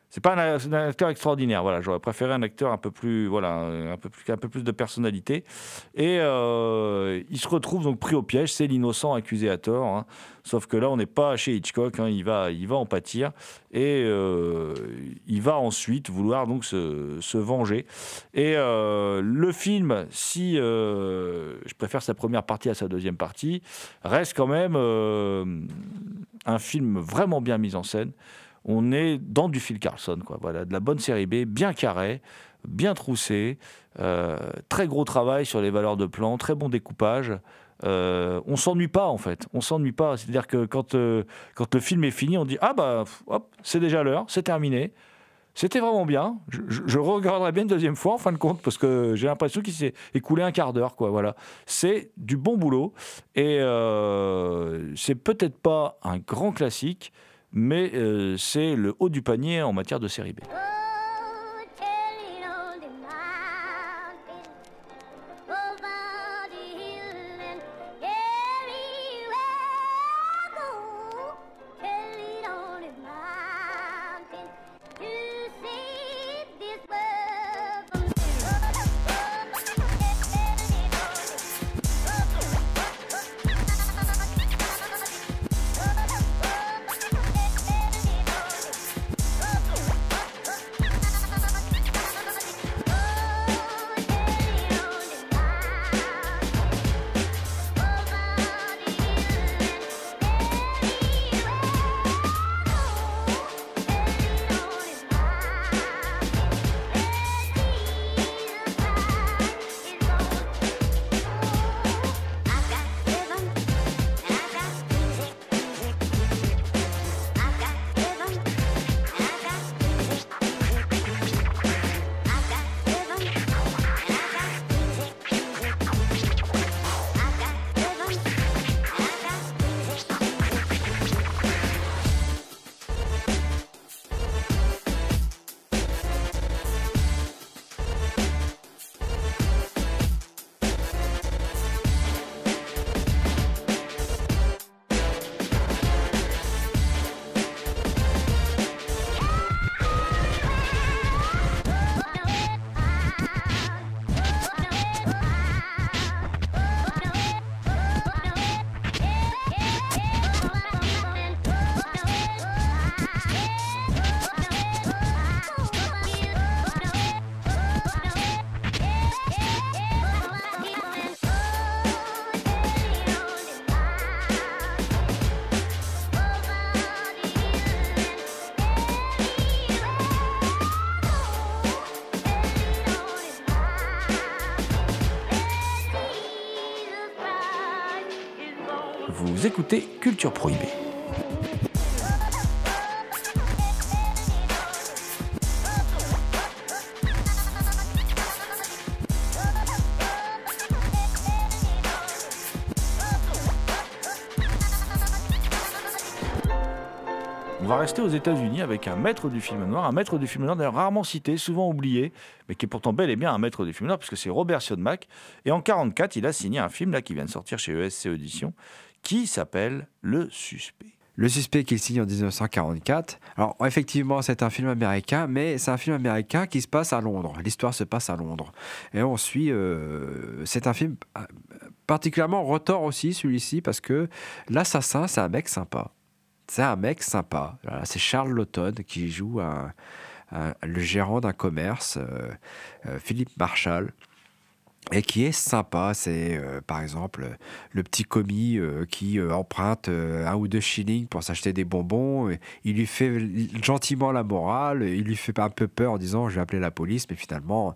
C'est pas un, acteur extraordinaire. Voilà, j'aurais préféré un acteur un peu plus, voilà, un peu plus, un peu plus de personnalité. Et euh, il se retrouve donc pris au piège. C'est l'innocent accusé à tort. hein. Sauf que là, on n'est pas chez Hitchcock. hein. Il va, il va en pâtir et euh, il va ensuite vouloir donc se, venger. Et euh, le film, si je préfère sa première partie à sa deuxième partie, reste quand même un film vraiment bien mis en scène on est dans du Phil Carlson, quoi. Voilà, de la bonne série B, bien carré, bien troussé, euh, très gros travail sur les valeurs de plan, très bon découpage. Euh, on s'ennuie pas en fait, on s'ennuie pas. C'est-à-dire que quand, euh, quand le film est fini, on dit ah bah hop, c'est déjà l'heure, c'est terminé. C'était vraiment bien. Je regarderai bien une deuxième fois en fin de compte parce que j'ai l'impression qu'il s'est écoulé un quart d'heure quoi. Voilà, c'est du bon boulot et euh, c'est peut-être pas un grand classique, mais euh, c'est le haut du panier en matière de série B. écoutez Culture Prohibée. On va rester aux États-Unis avec un maître du film noir, un maître du film noir d'ailleurs rarement cité, souvent oublié, mais qui est pourtant bel et bien un maître du film noir, puisque c'est Robert Siodmak. Et en 44, il a signé un film là qui vient de sortir chez ESC Audition, qui s'appelle Le Suspect. Le suspect qu'il signe en 1944. Alors, effectivement, c'est un film américain, mais c'est un film américain qui se passe à Londres. L'histoire se passe à Londres. Et on suit. euh, c'est un film euh, particulièrement Rotor aussi, celui-ci, parce que l'assassin, c'est un mec sympa. C'est un mec sympa. C'est Charles Lawton qui joue le gérant d'un commerce, euh, Philippe Marshall et qui est sympa. C'est euh, par exemple le petit commis euh, qui euh, emprunte un ou deux shillings pour s'acheter des bonbons. Il lui fait gentiment la morale, il lui fait un peu peur en disant je vais appeler la police, mais finalement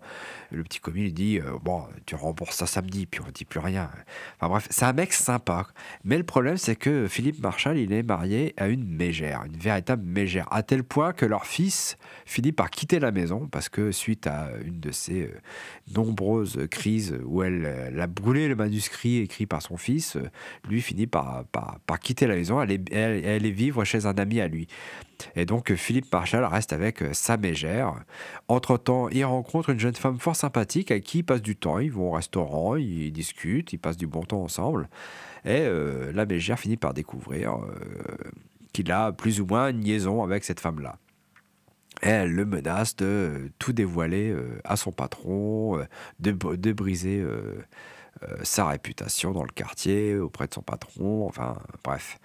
le petit commis lui dit bon tu rembourses ça samedi, puis on dit plus rien. Enfin bref, c'est un mec sympa. Mais le problème c'est que Philippe Marshall il est marié à une mégère, une véritable mégère, à tel point que leur fils finit par quitter la maison parce que suite à une de euh, nombreuses crises où elle, a brûlé le manuscrit écrit par son fils, lui finit par, quitter la maison, elle est, elle, vivre chez un ami à lui. Et donc Philippe Marshall reste avec euh, sa mégère. Entre-temps, il rencontre une jeune femme fort sympathique avec qui il passe du temps. Ils vont au restaurant, ils discutent, ils passent du bon temps ensemble. Et euh, la mégère finit par découvrir euh, qu'il a plus ou moins une liaison avec cette femme-là. Et elle le menace de euh, tout dévoiler euh, à son patron, euh, de, de briser sa réputation dans le quartier, auprès de son patron, enfin bref.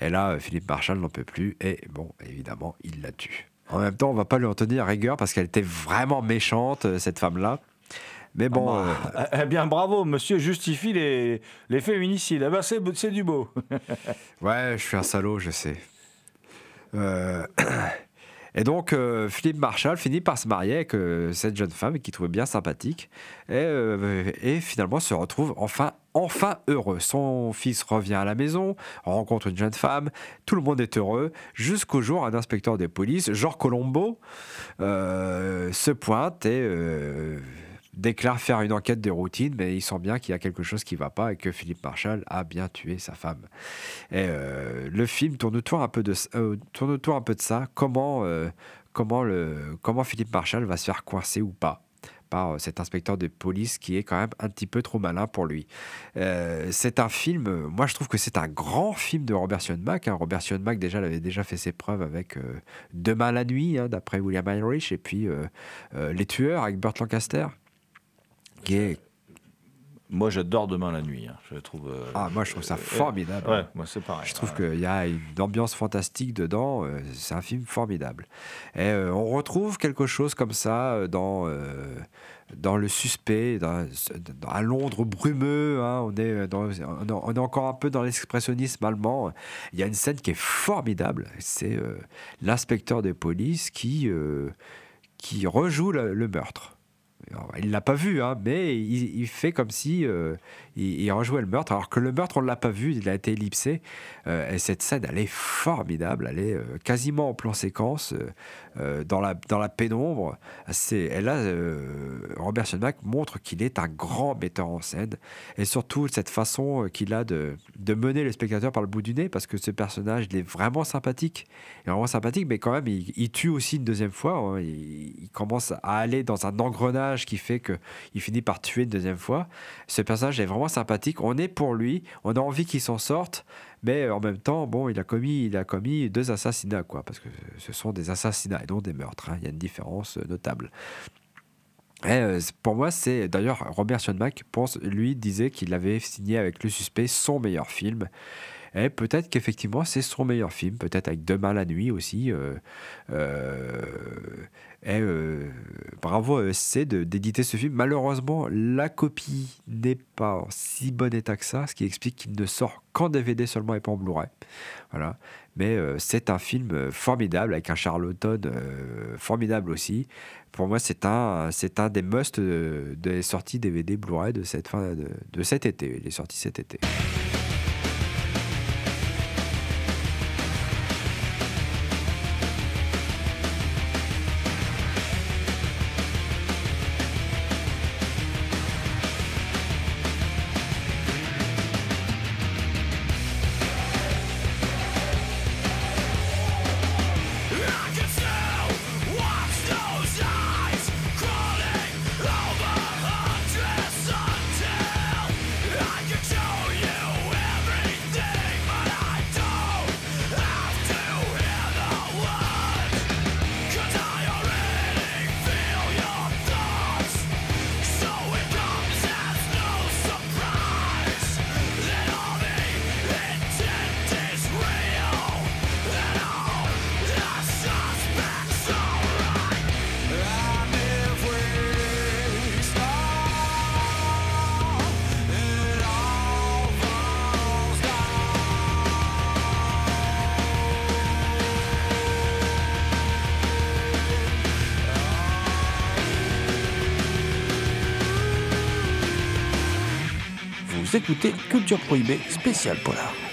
Et là, Philippe Marshall n'en peut plus, et bon, évidemment, il la tue. En même temps, on va pas lui en tenir rigueur parce qu'elle était vraiment méchante, cette femme-là. Mais bon, Ah bah, eh bien, bravo, monsieur justifie les, les féminicides. Eh ben, c'est c'est du beau. ouais, je suis un salaud, je sais. Euh, Et donc, euh, Philippe Marshall finit par se marier avec euh, cette jeune femme qu'il trouvait bien sympathique et, euh, et finalement se retrouve enfin, enfin heureux. Son fils revient à la maison, rencontre une jeune femme, tout le monde est heureux, jusqu'au jour où un inspecteur des polices, Georges Colombo, se pointe et déclare faire une enquête de routine, mais il sent bien qu'il y a quelque chose qui ne va pas et que Philippe Marshall a bien tué sa femme. Euh, le film tourne autour un peu de, euh, tourne autour un peu de ça. Comment, euh, comment, le, comment Philippe Marshall va se faire coincer ou pas par euh, cet inspecteur de police qui est quand même un petit peu trop malin pour lui. C'est un film, moi je trouve que c'est un grand film de Robert Sionmack. hein. Robert Sionmack déjà il avait déjà fait ses preuves avec Demain la nuit, hein, d'après William Heinrich, et puis Les Tueurs avec Burt Lancaster, qui est Moi, j'adore Demain la nuit. hein. Je trouve. euh, Ah, moi, je trouve ça euh, formidable. Ouais, moi, c'est pareil. Je trouve Ouais. qu'il y a une ambiance fantastique dedans. euh, C'est un film formidable. Et euh, on retrouve quelque chose comme ça dans, dans Le Suspect, dans, dans un Londres brumeux. hein. on, est dans- on est- encore un peu dans l'expressionnisme allemand. Il y a une scène qui est formidable. C'est euh, l'inspecteur de police qui, euh, qui rejoue le- le meurtre. Il l'a pas vu, hein, mais il, fait comme si euh, il, rejouait le meurtre, alors que le meurtre on l'a pas vu, il a été ellipsé. Euh, et cette scène, elle est formidable, elle est euh, quasiment en plan séquence, euh, dans la dans la pénombre. C'est, là, euh, Robert Sionmack montre qu'il est un grand metteur en scène, et surtout cette façon euh, qu'il a de, de mener le spectateur par le bout du nez, parce que ce personnage, il est vraiment sympathique, il est vraiment sympathique, mais quand même, il, tue aussi une deuxième fois. hein. il, il commence à aller dans un engrenage qui fait que il finit par tuer une deuxième fois. Ce personnage est vraiment sympathique. On est pour lui, on a envie qu'il s'en sorte, mais en même temps, bon, il a commis, il a commis deux assassinats, quoi, parce que ce sont des assassinats et non des meurtres. hein. Il y a une différence euh, notable. Et, euh, pour moi, c'est d'ailleurs Robert Sionmack pense, lui disait qu'il avait signé avec Le Suspect son meilleur film. Et peut-être qu'effectivement c'est son meilleur film, peut-être avec Demain la nuit aussi. euh, euh, et euh, bravo ESC de- d'éditer ce film. Malheureusement, la copie n'est pas en si bon état que ça, ce qui explique qu'il ne sort qu'en DVD seulement et pas en Blu-ray. Voilà. Mais euh, c'est un film euh, formidable avec un Charlton formidable aussi. Pour moi, c'est un, c'est un des must des sorties DVD Blu-ray de, de cet été. Il est sorti cet été. Écoutez Culture Prohibée spécial polar.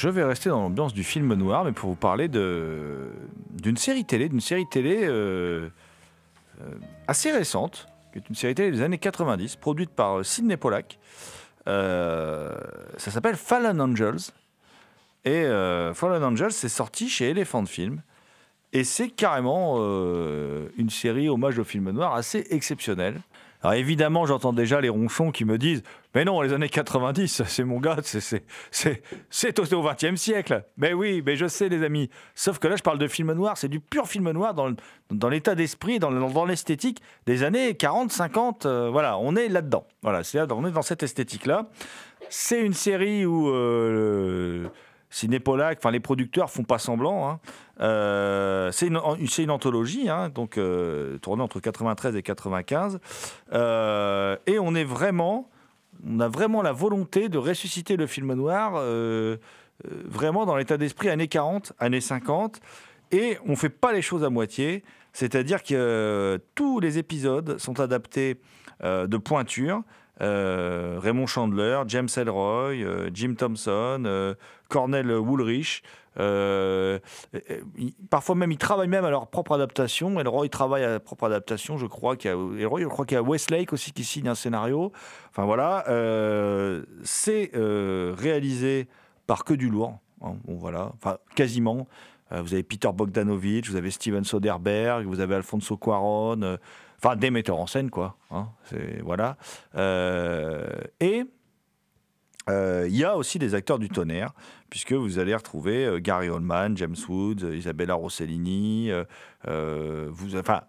Je vais rester dans l'ambiance du film noir, mais pour vous parler d'une série télé, d'une série télé euh, euh, assez récente, qui est une série télé des années 90, produite par Sidney Pollack. Euh, ça s'appelle Fallen Angels. Et euh, Fallen Angels, c'est sorti chez Elephant Film. Et c'est carrément euh, une série hommage au film noir assez exceptionnelle. Alors évidemment, j'entends déjà les ronchons qui me disent Mais non, les années 90, c'est mon gars, c'est- au XXe siècle. Mais oui, mais je sais, les amis. Sauf que là, je parle de film noir, c'est du pur film noir dans, l'état d'esprit, dans, le- dans l'esthétique des années 40, 50. euh, voilà, on est là-dedans. Voilà, on est dans cette esthétique-là. C'est une série où. Euh, Pollack, enfin les producteurs font pas semblant. hein. Euh, c'est une, anthologie, hein, donc euh, tournée entre 93 et 95, Euh, et on est vraiment, on a vraiment la volonté de ressusciter le film noir, vraiment dans l'état d'esprit années 40, années 50, et on fait pas les choses à moitié. C'est-à-dire que tous les épisodes sont adaptés de pointure. Euh, Raymond Chandler, James Ellroy, euh, Jim Thompson, euh, Cornel Woolrich. euh, parfois même, ils travaillent même à leur propre adaptation. Ellroy travaille à la propre adaptation, je crois qu'il y a, je crois qu'il y a Westlake aussi qui signe un scénario. Enfin voilà, c'est réalisé par que du lourd. hein, bon, voilà, enfin quasiment. Vous avez Peter Bogdanovich, vous avez Steven Soderbergh, vous avez Alfonso Cuarón, euh, enfin des metteurs en scène quoi. hein, voilà. Euh, et euh, il y a aussi des acteurs du tonnerre, puisque vous allez retrouver euh, Gary Oldman, James Woods, euh, Isabella Rossellini, euh, euh, vous, enfin,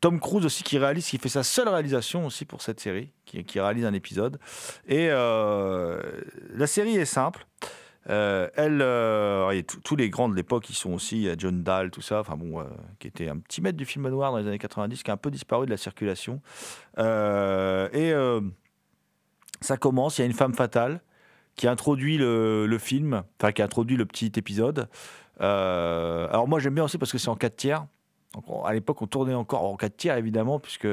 Tom Cruise aussi qui réalise, qui fait sa seule réalisation aussi pour cette série, qui, réalise un épisode. Et euh, la série est simple. Euh, elle, euh, tous- les grands de l'époque, ils sont aussi, John Dahl, tout ça, enfin bon, euh, qui était un petit maître du film noir dans les années 90, qui a un peu disparu de la circulation. Euh, et euh, ça commence, il y a une femme fatale qui introduit le, film, enfin qui introduit le petit épisode. Alors moi j'aime bien aussi parce que c'est en 4 tiers. Donc, on- à l'époque on tournait encore en 4 tiers évidemment, puisque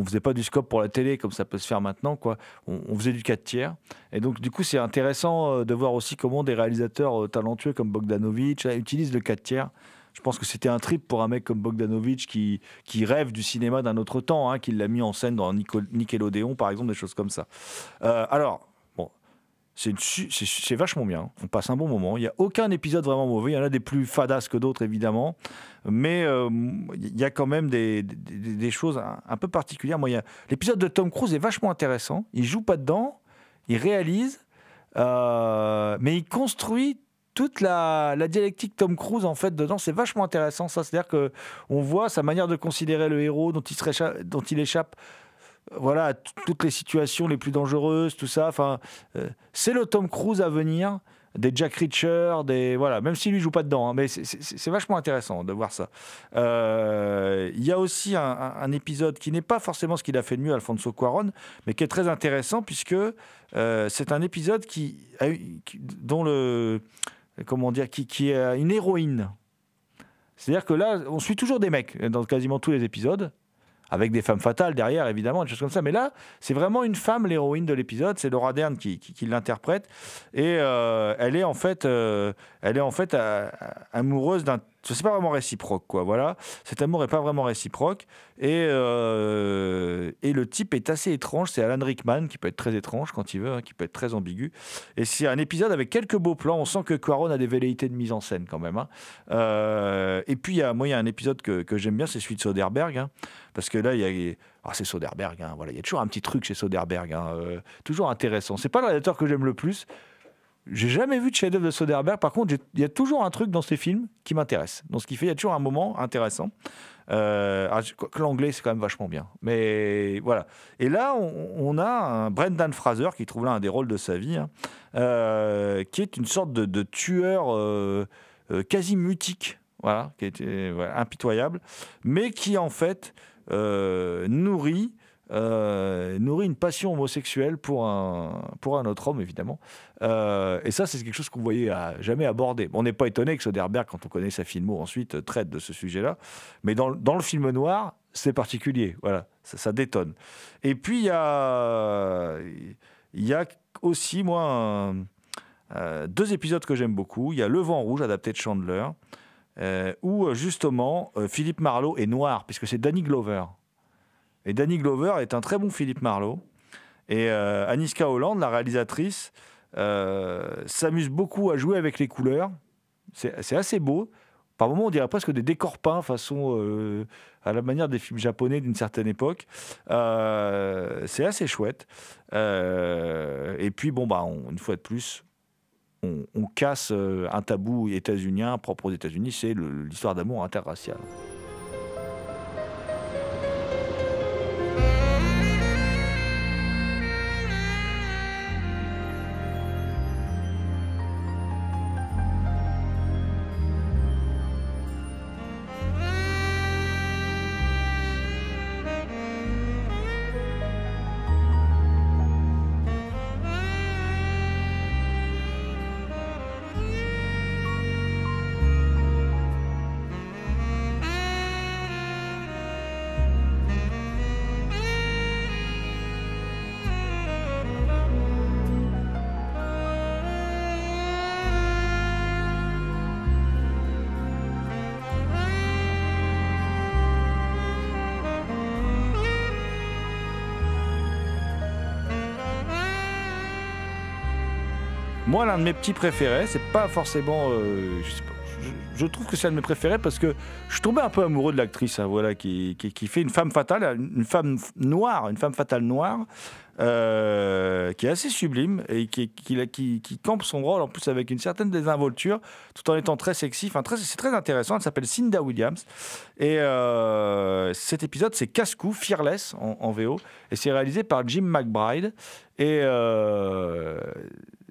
on faisait pas du scope pour la télé comme ça peut se faire maintenant. Quoi. On, faisait du 4 tiers. Et donc du coup c'est intéressant euh, de voir aussi comment des réalisateurs euh, talentueux comme Bogdanovich là, utilisent le 4 tiers. Je pense que c'était un trip pour un mec comme Bogdanovich qui, qui rêve du cinéma d'un autre temps, hein, qui l'a mis en scène dans Nickelodeon, par exemple, des choses comme ça. Euh, alors, c'est vachement bien. On passe un bon moment. Il n'y a aucun épisode vraiment mauvais. Il y en a des plus fadas que d'autres, évidemment. Mais euh, il y a quand même des, choses un, peu particulières. Moi, L'épisode de Tom Cruise est vachement intéressant. Il joue pas dedans. Il réalise. euh, mais il construit toute la, dialectique Tom Cruise en fait dedans, c'est vachement intéressant ça. C'est-à-dire que on voit sa manière de considérer le héros, dont il, dont il échappe, voilà, toutes les situations les plus dangereuses, tout ça. Enfin, euh, c'est le Tom Cruise à venir, des Jack Reacher, des voilà. Même si lui joue pas dedans, hein, mais c'est- vachement intéressant de voir ça. Euh, Il y a aussi un, épisode qui n'est pas forcément ce qu'il a fait de mieux, Alfonso Cuarón, mais qui est très intéressant puisque euh, c'est un épisode qui- dont le comment dire, qui, qui est une héroïne. C'est-à-dire que là, on suit toujours des mecs dans quasiment tous les épisodes, avec des femmes fatales derrière, évidemment, des choses comme ça. Mais là, c'est vraiment une femme, l'héroïne de l'épisode. C'est Laura Dern qui, l'interprète. Et euh, elle est en fait, euh, elle est en fait euh, amoureuse d'un. C'est pas vraiment réciproque, quoi. Voilà. Cet amour est pas vraiment réciproque. Et, et le type est assez étrange. C'est Alan Rickman qui peut être très étrange quand il veut, hein, qui peut être très ambigu. Et c'est un épisode avec quelques beaux plans. On sent que Quaron a des velléités de mise en scène quand même. hein. Euh, et puis, y a, moi, il y a un épisode que, j'aime bien, c'est celui de Soderbergh. hein, parce que là. Ah, c'est Soderbergh, voilà. il y a toujours un petit truc chez Soderbergh, euh, toujours intéressant. C'est pas le réalisateur que j'aime le plus. J'ai jamais vu de chef-d'œuvre de Soderbergh. Par contre, il y a toujours un truc dans ses films qui m'intéresse. Dans ce qu'il fait, il y a toujours un moment intéressant. Euh, je- quoique l'anglais, c'est quand même vachement bien. Mais voilà. Et là, on, a un Brendan Fraser qui trouve là un des rôles de sa vie, hein, euh, qui est une sorte de, tueur euh, euh, quasi mutique, voilà, qui voilà, impitoyable, mais qui en fait nourrit. Euh, nourrit une passion homosexuelle pour un, pour un autre homme, évidemment. Euh, et ça, c'est quelque chose qu'on voyait à- jamais abordé. On n'est pas étonné que Soderbergh, quand on connaît sa filmo ensuite, euh, traite de ce sujet-là. Mais dans, dans le film noir, c'est particulier. Voilà, ça, ça détonne. Et puis, il y a, y a aussi, moi, deux épisodes que j'aime beaucoup. Il y a Le Vent Rouge, adapté de Chandler, où justement Philippe Marlowe est noir, puisque c'est Danny Glover. Et Danny Glover est un très bon Philippe Marlowe. Et euh, Aniska Holland, la réalisatrice, euh, s'amuse beaucoup à jouer avec les couleurs. C'est assez beau. Par moments, on dirait presque des décors peints, façon euh, à la manière des films japonais d'une certaine époque. C'est assez chouette. Et puis, bon, bah, une fois de plus, on, on casse un tabou états-unien propre aux États-Unis, c'est l'histoire d'amour interracial. Moi, l'un de mes petits préférés, c'est pas forcément. euh, je, trouve que c'est un de mes préférés parce que je suis tombé un peu amoureux de l'actrice, hein, voilà, qui, qui- fait une femme fatale, une femme noire, une femme fatale noire, euh, qui est assez sublime et qui, qui, campe son rôle en plus avec une certaine désinvolture, tout en étant très sexy. Enfin, très- c'est très intéressant. Elle s'appelle Cinda Williams. Et euh, cet épisode, c'est Casse-Cou, Fearless en, en VO, et c'est réalisé par Jim McBride. Et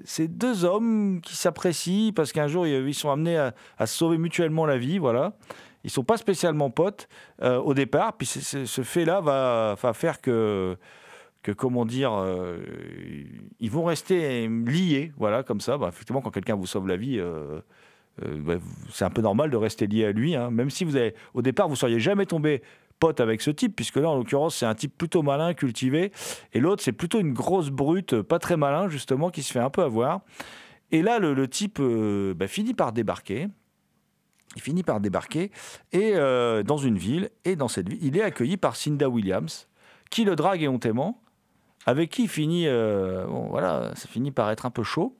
c'est deux hommes qui s'apprécient parce qu'un jour ils sont amenés à, à sauver mutuellement la vie, voilà. Ils sont pas spécialement potes euh, au départ, puis ce fait-là va, faire que que comment dire, euh, ils vont rester liés, voilà, comme ça. Bah, effectivement, quand quelqu'un vous sauve la vie, euh, bah, c'est un peu normal de rester lié à lui, hein. même si vous avez, au départ, vous seriez jamais tombé pote avec ce type, puisque là, en l'occurrence, c'est un type plutôt malin, cultivé, et l'autre, c'est plutôt une grosse brute, pas très malin, justement, qui se fait un peu avoir. Et là, le, type euh, bah, finit par débarquer. Il finit par débarquer et euh, dans une ville, et dans cette ville, il est accueilli par Cinda Williams, qui le drague éhontément, avec qui il finit, euh, bon, voilà, ça finit par être un peu chaud.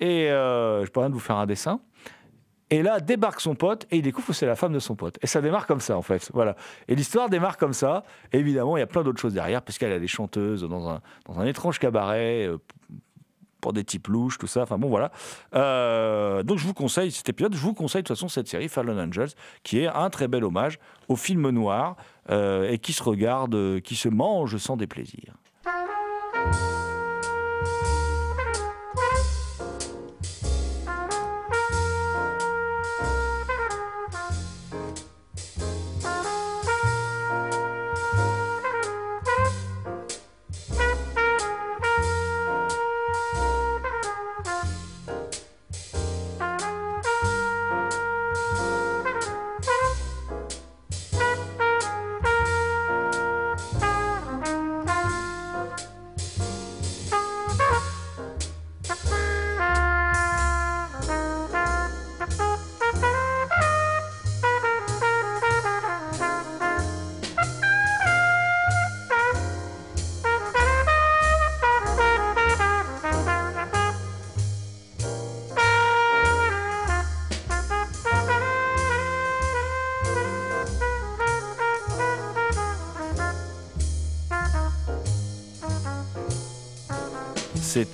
Et euh, je de vous faire un dessin. Et là, débarque son pote et il découvre que c'est la femme de son pote. Et ça démarre comme ça, en fait. Voilà. Et l'histoire démarre comme ça. Évidemment, il y a plein d'autres choses derrière, parce qu'elle est chanteuse dans un, dans un étrange cabaret, euh, pour des types louches, tout ça. Enfin bon, voilà. Euh, donc je vous conseille cet épisode. Je vous conseille de toute façon cette série Fallen Angels, qui est un très bel hommage au film noir euh, et qui se regarde, qui se mange sans déplaisir.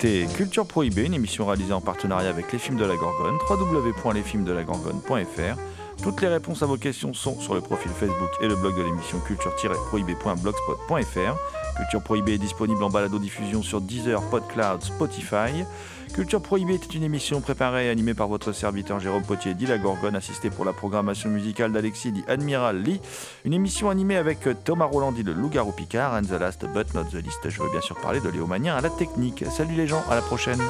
C'était Culture Prohibée, une émission réalisée en partenariat avec les films de la Gorgone, www.lesfilmsdelagorgone.fr. Toutes les réponses à vos questions sont sur le profil Facebook et le blog de l'émission culture-prohibée.blogspot.fr. Culture Prohibée est disponible en balado-diffusion sur Deezer, PodCloud, Spotify. Culture Prohibée était une émission préparée et animée par votre serviteur Jérôme Potier, dit la Gorgone, assisté pour la programmation musicale d'Alexis, dit Admiral Lee. Une émission animée avec Thomas Roland, dit le Loup-garou Picard, and the last but not the least. Je veux bien sûr parler de Léo Magnien à la technique. Salut les gens, à la prochaine.